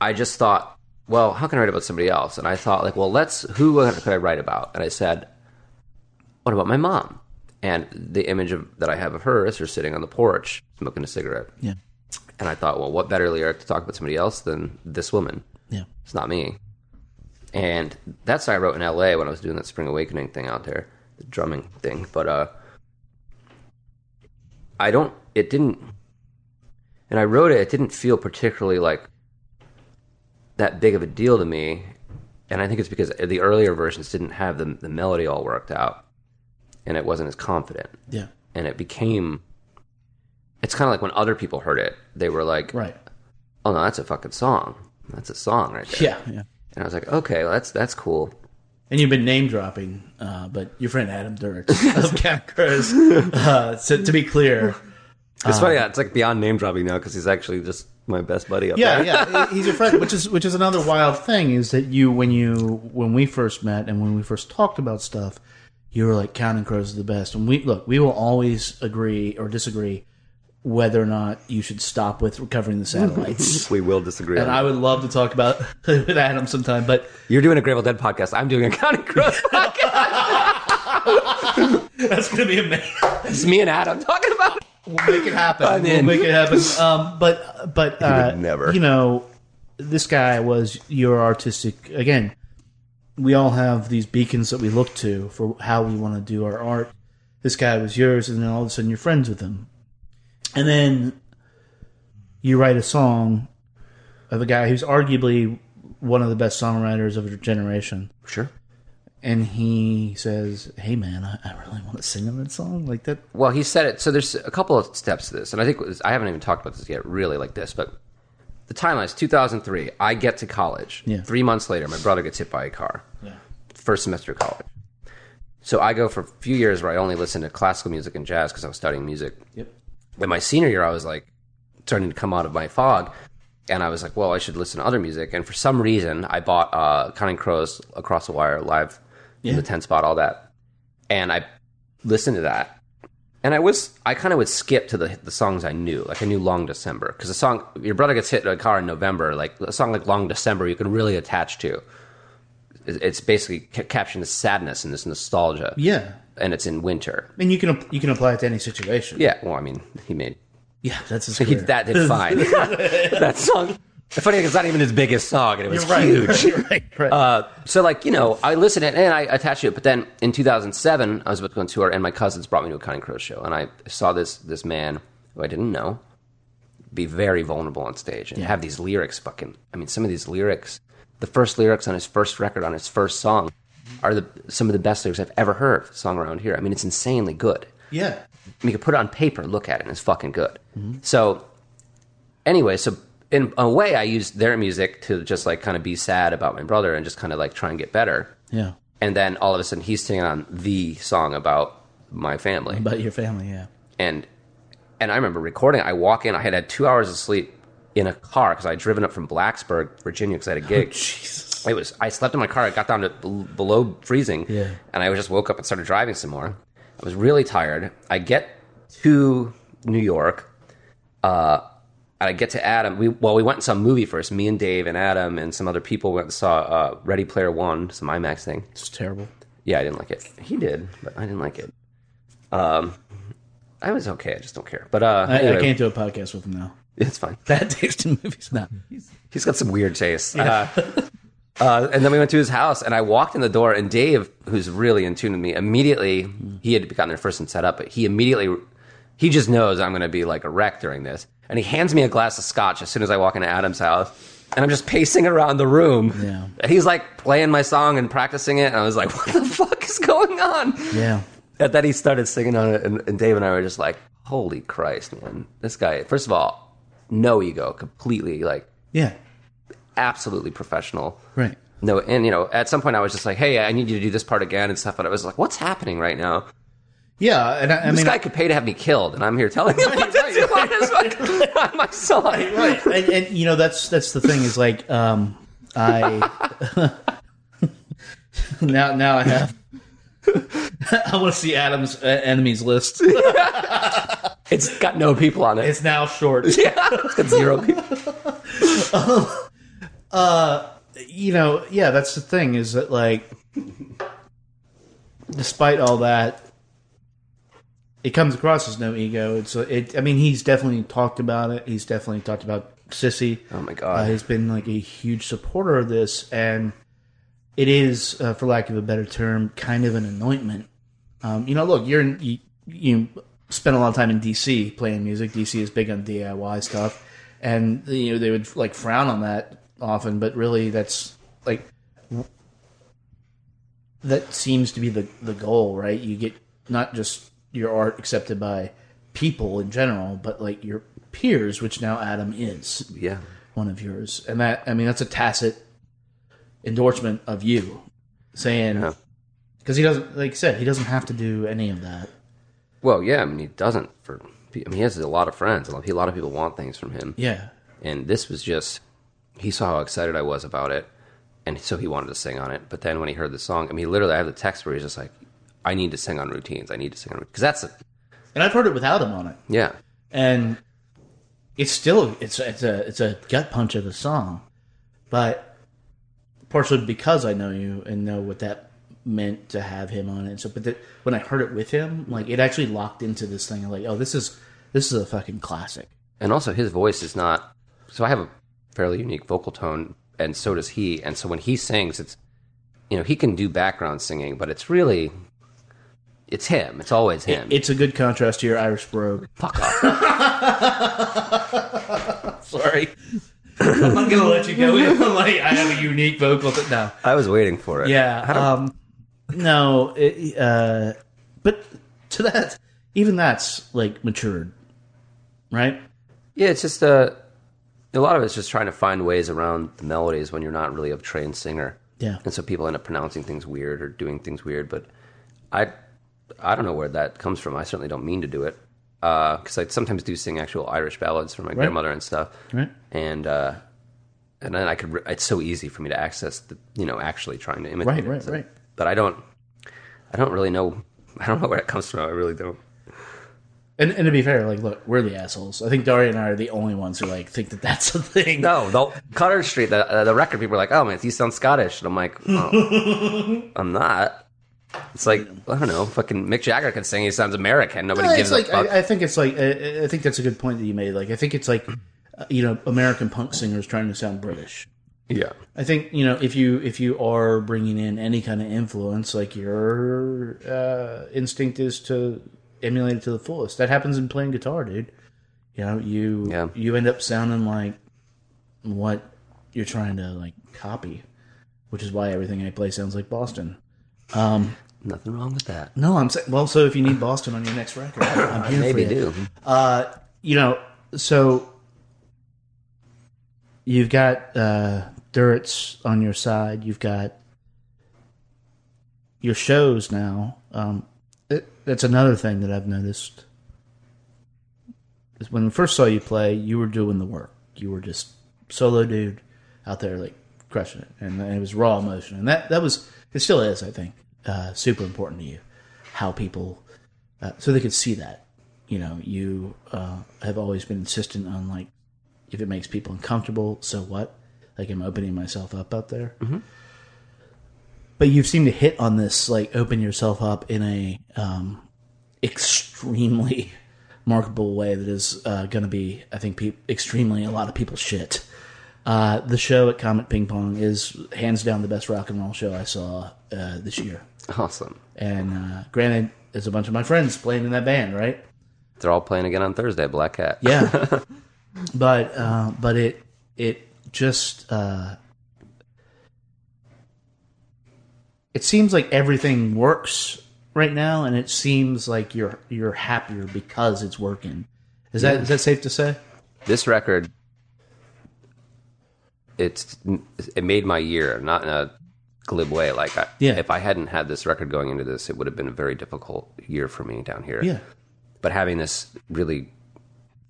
I just thought, well, how can I write about somebody else? And I thought, like, well, let's who could I write about? And I said, what about my mom? And the image of that I have of her is her sitting on the porch smoking a cigarette.
Yeah.
And I thought, well, what better lyric to talk about somebody else than this woman?
Yeah.
It's not me. And that's what I wrote in LA when I was doing that Spring Awakening thing out there, the drumming thing. But uh, I don't. It didn't. And I wrote it. It didn't feel particularly like that big of a deal to me. And I think it's because the earlier versions didn't have the the melody all worked out, and it wasn't as confident.
Yeah.
And it became. It's kind of like when other people heard it, they were like,
Right.
"Oh no, that's a fucking song. That's a song right there."
Yeah. Yeah.
And I was like, okay, well, that's that's cool.
And you've been name dropping, uh, but your friend Adam Duritz of Counting Crows. Uh, so to be clear,
It's funny. Yeah, it's like beyond name dropping now because he's actually just my best buddy up there.
yeah,
there.
yeah, he's your friend. Which is which is another wild thing is that you when you when we first met and when we first talked about stuff, you were like Counting Crows is the best. And we look, we will always agree or disagree whether or not you should stop with recovering the satellites.
We will disagree.
and I
that.
would love to talk about with Adam sometime, but
You're doing a Grateful Dead podcast. I'm doing a Counting Crows podcast.
That's gonna be amazing.
It's me and Adam talking about. it.
We'll make it happen.
I'm
we'll
in.
make it happen. Um, but but uh,
never.
You know, this guy was your artistic. Again, we all have these beacons that we look to for how we want to do our art. This guy was yours, and then all of a sudden you're friends with him, and then you write a song of a guy who's arguably one of the best songwriters of a generation
Sure.
and he says, "Hey, man, I, I really want to sing on that song like that."
Well, he said it. So there's a couple of steps to this, and I think was- I haven't even talked about this yet, really, like this. But the timeline is 2003. I get to college.
Yeah.
Three months later, my brother gets hit by a car.
Yeah.
First semester of college. So I go for a few years where I only listened to classical music and jazz because I was studying music.
Yep.
My senior year, I was like starting to come out of my fog, and I was like, well, I should listen to other music. And for some reason, I bought uh, Counting Crows Across the Wire live in the 10 spot, all that. And I listened to that. And I was, I kind of would skip to the the songs I knew, like I knew Long December, because the song, your brother gets hit in a car in November, like a song like Long December, you can really attach to. It's basically ca- capturing the sadness and this nostalgia,
Yeah,
and it's in winter.
and you can you can apply it to any situation.
Yeah, well, I mean, he made
yeah, that's his
he, that did fine. that song. The funny it's not even his biggest song, and it was
right.
huge.
Right. right.
Uh, so, like, you know, I listened and I attached to it. But then in 2007, I was about to go on tour, and my cousins brought me to a Counting Crows show, and I saw this this man who I didn't know be very vulnerable on stage and have these lyrics. Fucking, I mean, some of these lyrics, the first lyrics on his first record, on his first song, are the some of the best lyrics I've ever heard. Song around here. I mean, it's insanely good.
yeah,
I mean, you could put it on paper, look at it, and it's fucking good. So, anyway, so in a way, I used their music to just like kind of be sad about my brother and just kind of like try and get better.
yeah.
And then all of a sudden, he's singing on the song about my family,
About your family, yeah.
and and I remember recording. I walk in, I had had two hours of sleep in a car because I had driven up from Blacksburg, Virginia, because I had a gig.
Jesus.
It was. I slept in my car. I got down to below freezing.
Yeah.
And I just woke up and started driving some more. I was really tired. I get to New York. Uh, I get to Adam. We well, we went and saw a movie first. Me and Dave and Adam and some other people went and saw uh, Ready Player One, some IMAX thing.
It's terrible.
Yeah, I didn't like it. He did, but I didn't like it. Um, I was okay. I just don't care. But uh,
I,
anyway,
I can't do a podcast with him now.
It's fine.
Bad taste in movies. No,
He's got some weird taste. Uh, uh, and then we went to his house, and I walked in the door, and Dave, who's really in tune with me, immediately he had gotten there first and set up, but he immediately he just knows I'm going to be like a wreck during this, and he hands me a glass of scotch as soon as I walk into Adam's house, and I'm just pacing around the room,
Yeah.
and he's like playing my song and practicing it, and I was like, what the fuck is going on?
yeah,
And then he started singing on it, and, and Dave and I were just like, holy Christ, man, this guy. First of all, no ego, completely like
yeah.
absolutely professional.
Right.
No, and you know, at some point I was just like, "Hey, I need you to do this part again" and stuff. But I was like, "What's happening right now?"
Yeah, and I, I
This
mean,
guy could pay to have me killed, and I'm here telling him what to do on, his my song.
right, and, and you know that's that's the thing is like um, I now now I have I want to see Adam's uh, enemies list.
It's got no people on it.
It's now short.
yeah, it's got zero people.
you know, yeah, that's the thing is that like, despite all that, it comes across as no ego. It's it. I mean, he's definitely talked about it. He's definitely talked about Sissy.
Oh my
Uh,
god.
he's been like a huge supporter of this, and it is, uh, for lack of a better term, kind of an anointment. Um, you know, look, you're in, you, you spend a lot of time in DC playing music. DC is big on DIY stuff, and you know they would like frown on that often, but really that's like that seems to be the the goal, right? You get not just your art accepted by people in general, but like your peers, which now Adam is
yeah.
one of yours, and that I mean that's a tacit endorsement of you, saying
Yeah.
because he doesn't, like I said, he doesn't have to do any of that.
Well, yeah. I mean, he doesn't. For I mean, he has a lot of friends. A lot a lot of people want things from him.
Yeah,
and this was just he saw how excited I was about it, and so he wanted to sing on it. But then when he heard the song, I mean, literally, I have the text where he's just like, "I need to sing on routines. I need to sing on because that's a,
and I've heard it without him on it,
yeah,
and it's still it's it's a it's a gut punch of a song, but partially because I know you and know what that meant to have him on it. So, but the, when I heard it with him, like it actually locked into this thing. of Like, oh, this is this is a fucking classic.
and also his voice is not so i have a fairly unique vocal tone and so does he and so when he sings it's you know he can do background singing but it's really it's him it's always him
It's a good contrast to your Irish brogue.
fuck off
Sorry. I'm not gonna let you go in. like I have a unique vocal. Th- no,
i was waiting for it
yeah. Um, no, it, uh, but to that, even that's like matured, right?
yeah it's just uh, a lot of it's just trying to find ways around the melodies when you're not really a trained singer
Yeah.
and so people end up pronouncing things weird or doing things weird but i i don't know where that comes from i certainly don't mean to do it because i sometimes do sing actual irish ballads for my grandmother and stuff
Right.
and uh and then i could re- it's so easy for me to access the you know actually trying to imitate
Right,
it.
right,
So-
right.
but i don't i don't really know i don't know where it comes from i really don't
And, and to be fair, like, look, we're the assholes. I think Daria and I are the only ones who like think that that's a thing.
no the cutter street the, uh, the record people are like oh man you sound scottish and i'm like oh, i'm not it's like i don't know fucking mick jagger can sing he sounds american nobody
No,
gives
like
a fuck
I, I think it's like I, I think that's a good point that you made. Like I think it's like you know American punk singers trying to sound British.
yeah
I think you know if you if you are bringing in any kind of influence, like your uh, instinct is to emulate it to the fullest. That happens in playing guitar, dude. You know, you
Yeah.
you end up sounding like what you're trying to like copy, which is why everything I play sounds like Boston.
Nothing wrong with that
No, I'm saying well. So if you need Boston on your next record, I'm here
maybe
for you.
do
Uh, you know, so you've got uh, Duritz on your side. You've got your shows now. Um, it, that's another thing that I've noticed. Is when I first saw you play, you were doing the work. You were just solo dude out there, like crushing it, and it was raw emotion, and that that was it. Still is, I think, uh, super important to you. How people, uh, so they could see that you know you uh, have always been insistent on like if it makes people uncomfortable so what? Like i'm opening myself up out there? But you've seemed to hit on this like open yourself up in a um, extremely marketable way that is uh, going to be i think pe- extremely a lot of people's shit. Uh, the show at comet ping pong is hands down the best rock and roll show i saw uh, this year
awesome.
And uh, granted there's a bunch of my friends playing in that band right?
They're all playing again on thursday black cat.
Yeah. But uh, but it it just uh, it seems like everything works right now and it seems like you're you're happier because it's working. Is that is that safe to say?
This record it's it made my year not in a glib way. Like I,
Yeah.
if i hadn't had this record going into this it would have been a very difficult year for me down here.
Yeah.
But having this really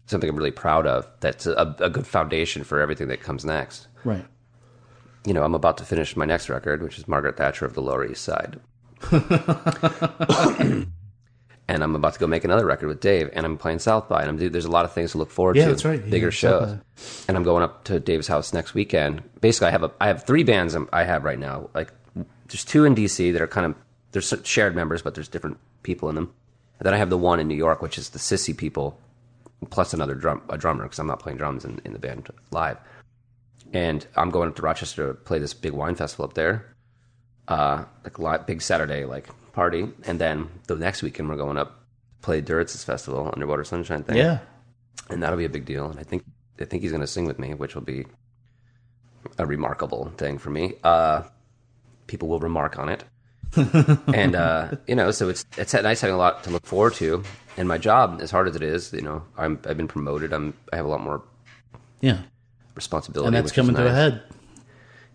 something i'm really proud of that's a, a good foundation for everything that comes next.
Right.
You know i'm about to finish my next record which is margaret thatcher of the lower east side and i'm about to go make another record with dave and i'm playing south by and i'm there's a lot of things to look forward
Yeah,
to.
that's right.
bigger
Yeah,
shows. and i'm going up to dave's house next weekend. Basically i have a i have three bands I'm- i have right now. Like there's two in dc that are kind of there's shared members but there's different people in them. And then i have the one in new york which is the sissy people plus another drum a drummer because i'm not playing drums in, in the band live. And i'm going up to rochester to play this big wine festival up there uh, like li- big Saturday like party, and then the next weekend we're going up to play Duritz's festival, Underwater Sunshine thing.
yeah
and that'll be a big deal. And I think I think he's going to sing with me, which will be a remarkable thing for me. Uh, people will remark on it, and uh, you know, so it's it's nice having a lot to look forward to. And my job, as hard as it is, you know, I'm I've been promoted. I'm I have a lot more
yeah
responsibility,
and that's coming to a head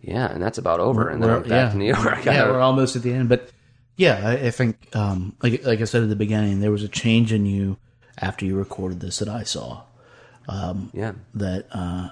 Yeah, and that's about over. And then
We're-
I'm back
yeah.
to New York.
Yeah, we're almost at the end. But yeah, I, I think, um, like like I said at the beginning, there was a change in you after you recorded this that I saw.
yeah.
That uh,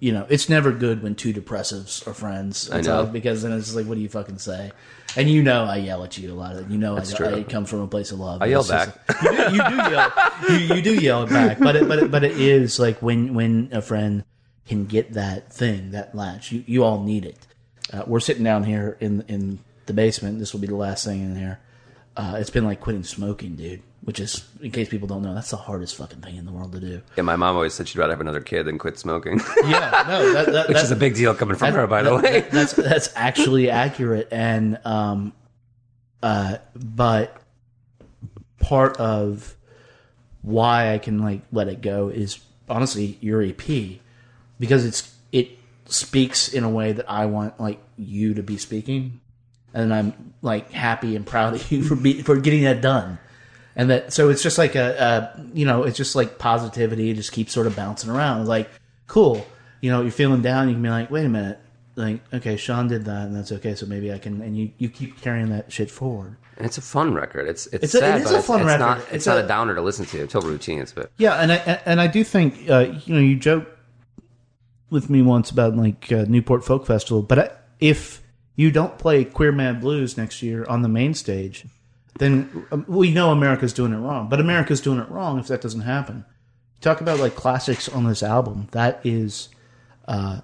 you know, it's never good when two depressives are friends.
I know.
because then it's like, what do you fucking say? And you know, I yell at you a lot. You know, I,
That's true.
I come from a place of love.
I yell back.
you, do, you do yell. You, you do yell back, but it, but it, but it is like when when a friend can get that thing, that latch. You you all need it. Uh, we're sitting down here in in the basement. This will be the last thing in there. Uh, it's been like quitting smoking, dude. Which is, in case people don't know, that's the hardest fucking thing in the world to do.
Yeah, my mom always said she'd rather have another kid than quit smoking,
Yeah, no, that, that,
which
that-
is a big deal coming from her, by the way.
that- that's that's actually accurate, and um, uh, but part of why I can like let it go is honestly your EP because it's it speaks in a way that I want like you to be speaking, and I'm like happy and proud of you for be, for getting that done. And that so it's just like a, a you know it's just like positivity it just keeps sort of bouncing around like cool you know you're feeling down you can be like wait a minute like okay Sean did that and that's okay so maybe I can and you you keep carrying that shit forward
And it's a fun record. It's it's,
It's a-
sad,
it is
but
a
it's,
fun
it's
record.
not it's,
It's
not
a-
a, downer to listen to until routines. But
Yeah, and I and I do think uh, you know you joke with me once about like uh, Newport Folk Festival, but I, if you don't play Queer Mad Blues next year on the main stage, then um, we know America's doing it wrong. But America's doing it wrong if that doesn't happen. Talk about like classics on this album. That is, uh,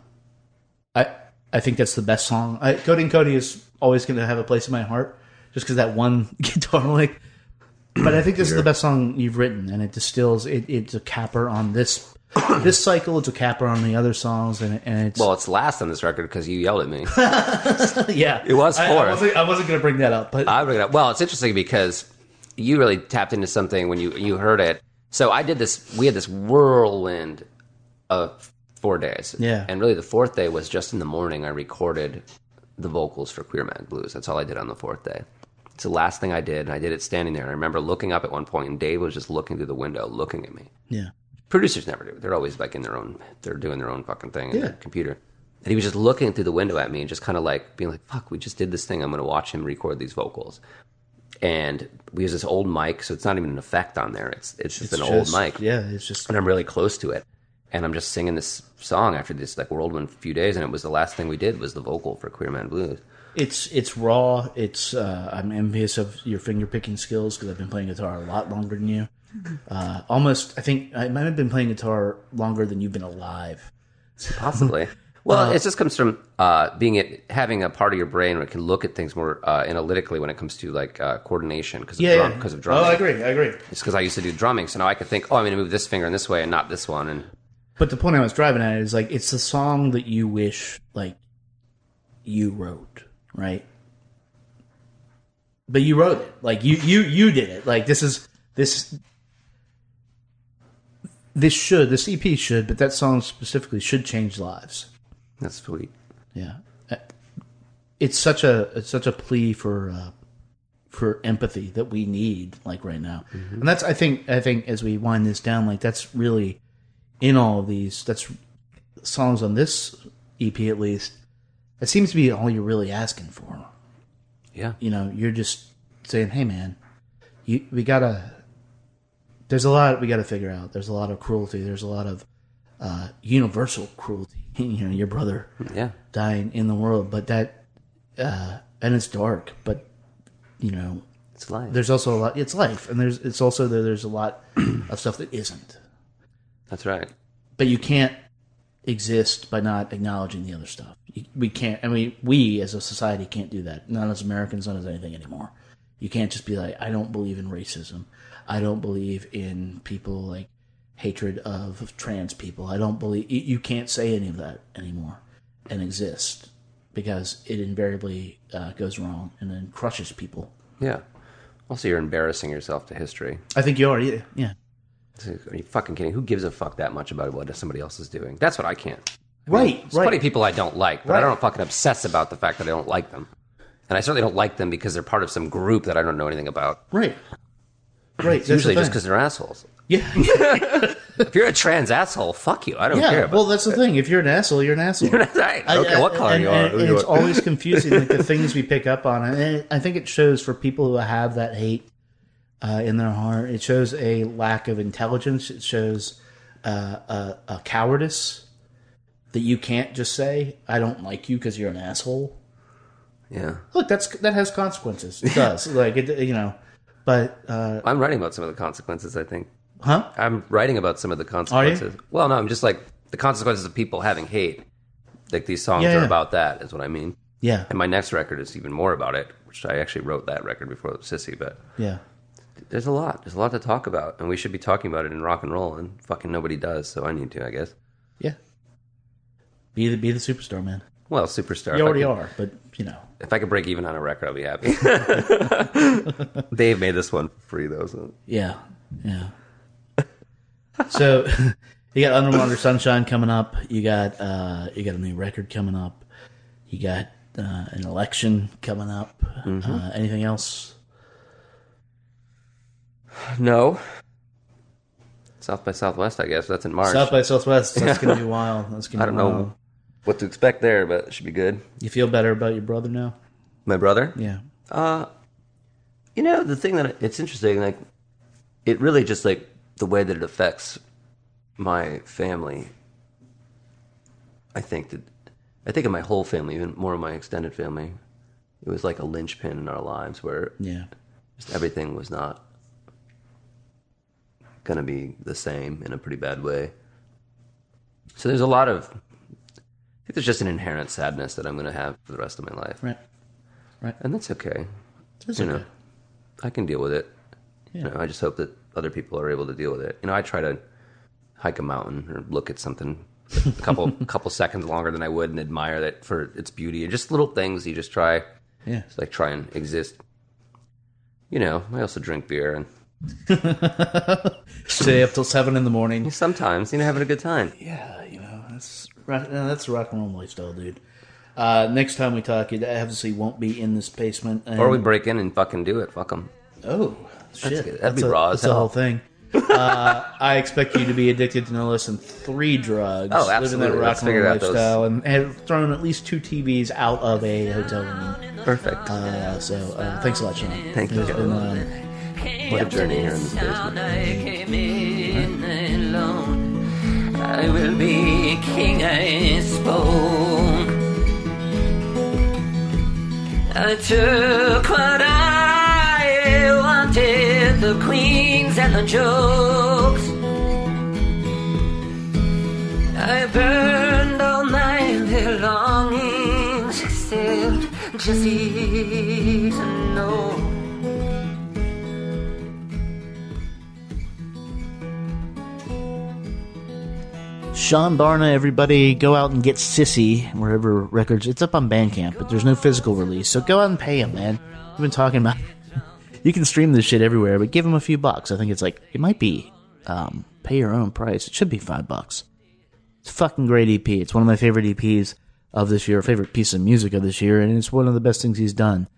I I think that's the best song. I, Cody and Cody is always going to have a place in my heart, just because that one guitar lick but I think this is the best song you've written, and it distills. It, it's a capper on this this cycle. It's a capper on the other songs, and, and it's
well, it's last on this record because you yelled at me.
yeah.
it was
I, I wasn't, I wasn't going to bring that up, but
I bring it up. Well, it's interesting because you really tapped into something when you you heard it. So I did this. We had this whirlwind of four days.
Yeah.
and really the fourth day was just in the morning. I recorded the vocals for Queer Mad Blues. That's all I did on the fourth day. It's the last thing I did, and I did it standing there. I remember looking up at one point, and Dave was just looking through the window, looking at me.
yeah,
Producers never do. They're always like in their own. They're doing their own fucking thing in
Yeah.
computer. And he was just looking through the window at me and just kind of like being like, "Fuck, we just did this thing. I'm going to watch him record these vocals." And we use this old mic, so it's not even an effect on there. It's it's just
It's
an
just-
old mic,
Yeah, it's just
and I'm really close to it. And I'm just singing this song after this like whirlwind few days, and it was the last thing we did was the vocal for Queer Man Blues.
it's it's raw. It's uh, I'm envious of your finger picking skills because I've been playing guitar a lot longer than you. Uh, almost, I think I might have been playing guitar longer than you've been alive.
Possibly. Well, it just comes from uh, being it having a part of your brain where it can look at things more uh, analytically when it comes to like uh, coordination because of,
Yeah,
drum,
yeah.
of
Oh. I agree. I agree.
It's because I used to do drumming, so now I could think, oh, I'm going to move this finger in this way and not this one. And
But the point I was driving at is like it's the song that you wish like you wrote, right? But you wrote it. Like you you you did it. Like this is this this should this EP should, but that song specifically should change lives.
that's sweet.
Yeah. Uh, It's such a it's such a plea for uh, for empathy that we need like right now. And that's I think I think as we wind this down like that's really in all of these that's songs on this EP at least that seems to be all you're really asking for.
Yeah.
You know, you're just saying, "Hey man, you we got to there's a lot we got to figure out. There's a lot of cruelty. There's a lot of uh, universal cruelty. you know, your brother
Yeah.
dying in the world, but that uh, and it's dark, but you know,
It's life.
there's also a lot. It's life, and there's it's also that there's a lot of stuff that isn't.
That's right.
But you can't exist by not acknowledging the other stuff. We can't. I mean, we as a society can't do that. Not as Americans, not as anything anymore. You can't just be like, I don't believe in racism. I don't believe in people like hatred of trans people. I don't believe you- you can't say any of that anymore and exist because it invariably uh, goes wrong and then crushes people.
Yeah. Also, you're embarrassing yourself to history.
I think you are. Yeah. yeah.
Are you fucking kidding? Who gives a fuck that much about what somebody else is doing? That's what I can't.
Right.
There's
right.
plenty of people I don't like, but I don't fucking obsess about the fact that I don't like them. And I certainly don't like them because they're part of some group that I don't know anything about.
Right. Right.
It's usually just because they're assholes.
yeah.
If you're a trans asshole, fuck you. I don't
yeah.
care. But
Well, that's the thing. If you're an asshole, you're an asshole.
you're not right. I don't care what color
and-
you are.
and-
who
and it's always confusing, like the things we pick up on. And I think it shows for people who have that hate uh, in their heart. It shows a lack of intelligence. It shows uh, a, a cowardice that you can't just say, "I don't like you" because you're an asshole.
yeah.
Look, that's that has consequences. It does. like it, you know. But uh,
I'm writing about some of the consequences, I think.
huh?
I'm writing about some of the consequences. Well, no, I'm just like the consequences of people having hate. Like these songs
Yeah,
are
yeah.
about that, is what I mean.
Yeah,
And my next record is even more about it, which I actually wrote that record before it was Sissy, but
yeah.
there's a lot. There's a lot to talk about, and we should be talking about it in rock and roll, and fucking nobody does, so I need to, I guess.
Yeah. Be the be the superstar, man.
Well, superstar.
You already
could-
are, but you know.
If I could break even on a record, I'd be happy. Dave made this one for free, though. So.
Yeah, yeah. so you got Underwater Sunshine coming up. You got uh, you got a new record coming up. You got uh, an election coming up. Uh, anything else?
No. South by Southwest, I guess. That's in March.
South by Southwest. That's gonna be wild. That's gonna.
I don't
be
know
wild.
What to expect there, but it should be good.
You feel better about your brother now?
My brother?
Yeah.
Uh, you know, the thing that it's interesting, like, it really just like the way that it affects my family. I think that I think of my whole family, even more of my extended family. It was like a linchpin in our lives where
Yeah.
just everything was not gonna be the same in a pretty bad way. So there's a lot of there's just an inherent sadness that I'm gonna have for the rest of my life.
Right. Right.
And that's okay.
It's
you
okay.
know. I can deal with it. You know, I just hope that other people are able to deal with it. You know, I try to hike a mountain or look at something a couple couple seconds longer than I would and admire that for its beauty. And just little things you just try
Yeah.
just like try and exist. You know, I also drink beer and
Stay up till seven in the morning.
sometimes, you know, having a good time.
Yeah, you know that's rock, no, that's a rock and roll lifestyle, dude. Uh, next time we talk, it obviously won't be in this basement. And,
Or we break in and fucking do it. Fuck them.
oh shit,
good. That'd
that's
be
a,
raw as
That's the whole thing. uh, I expect you to be addicted to no less than three drugs.
Oh, absolutely.
Living that rock and roll
figure those-
lifestyle, and have thrown at least two TVs out of a hotel room.
Perfect.
Uh, so uh, thanks a lot, Sean.
Thank you,
It's been, um,
what a journey here in this basement.
I will be king, I spoke. I took what I wanted, the queens and the jokes. I burned all my belongings, except Jesse to know.
Sean Barna, everybody, go out and get Sissy wherever records. It's up on Bandcamp, but there's no physical release, so go out and pay him, man. We've been talking about. you can stream this shit everywhere, but give him a few bucks. I think it's like it might be um, pay your own price. It should be five bucks. It's a fucking great EP. It's one of my favorite EPs of this year, favorite piece of music of this year, and it's one of the best things he's done.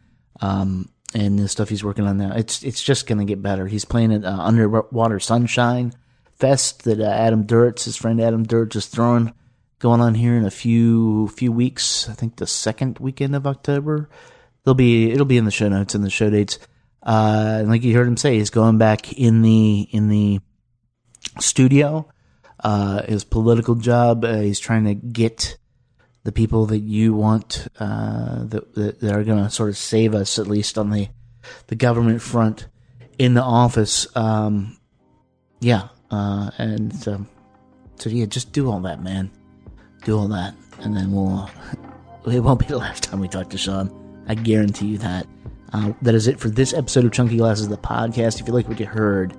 Um, and the stuff he's working on now, it's it's just gonna get better. He's playing at uh, Underwater Sunshine Fest that uh, Adam Duritz, his friend Adam Duritz, is throwing, going on here in a few few weeks. I think the second weekend of October. There'll be it'll be in the show notes and the show dates. Uh, and like you heard him say, he's going back in the in the studio. Uh, his political job. Uh, he's trying to get the people that you want uh, that, that that are going to sort of save us, at least on the the government front, in the office. Um, yeah, uh, and um, so yeah, just do all that, man. Do all that, and then we'll. It won't be the last time we talk to Sean. I guarantee you that. Uh, that is it for this episode of Chunky Glasses, the podcast. If you like what you heard,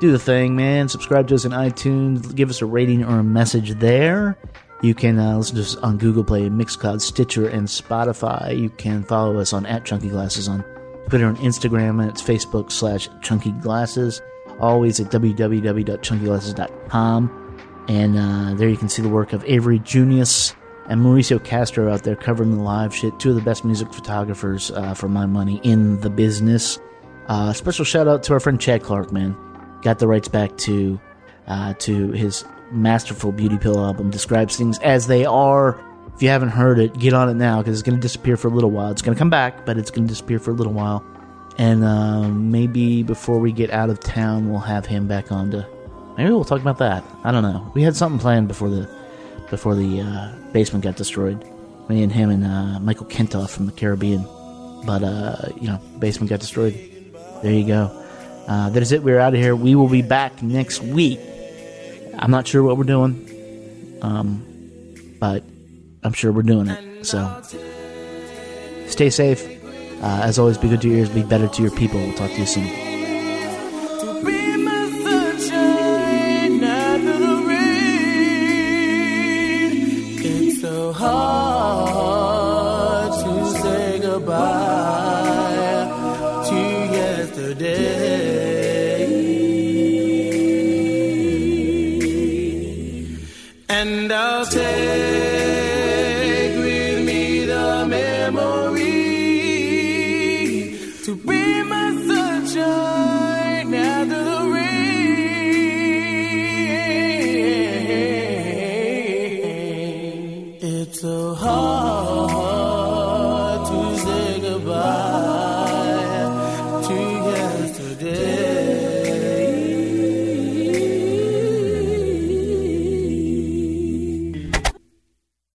do the thing, man. Subscribe to us on iTunes. Give us a rating or a message there. You can uh, listen to us on Google Play, Mixcloud, Stitcher, and Spotify. You can follow us on at Chunky Glasses on Twitter and Instagram, and it's Facebook slash Chunky Glasses. Always at www.chunkyglasses.com. And uh, there you can see the work of Avery Junius and Mauricio Castro out there covering the live shit. Two of the best music photographers, uh, for my money, in the business. Uh, special shout out to our friend Chad Clark, man. Got the rights back to uh, to his masterful Beauty Pill album. Describes things as they are. If you haven't heard it, get on it now because it's going to disappear for a little while. It's going to come back, but it's going to disappear for a little while and uh, maybe before we get out of town, we'll have him back on to. Maybe we'll talk about that. I don't know. We had something planned before the before the uh, basement got destroyed. Me and him and uh, Michael Kentoff from the Caribbean. But uh, you know, basement got destroyed. There you go. Uh, that is it. We're out of here. We will be back next week. I'm not sure what we're doing, um, but I'm sure we're doing it. So
stay safe uh, as always, be good to your ears, be better to your people. We'll talk to you soon.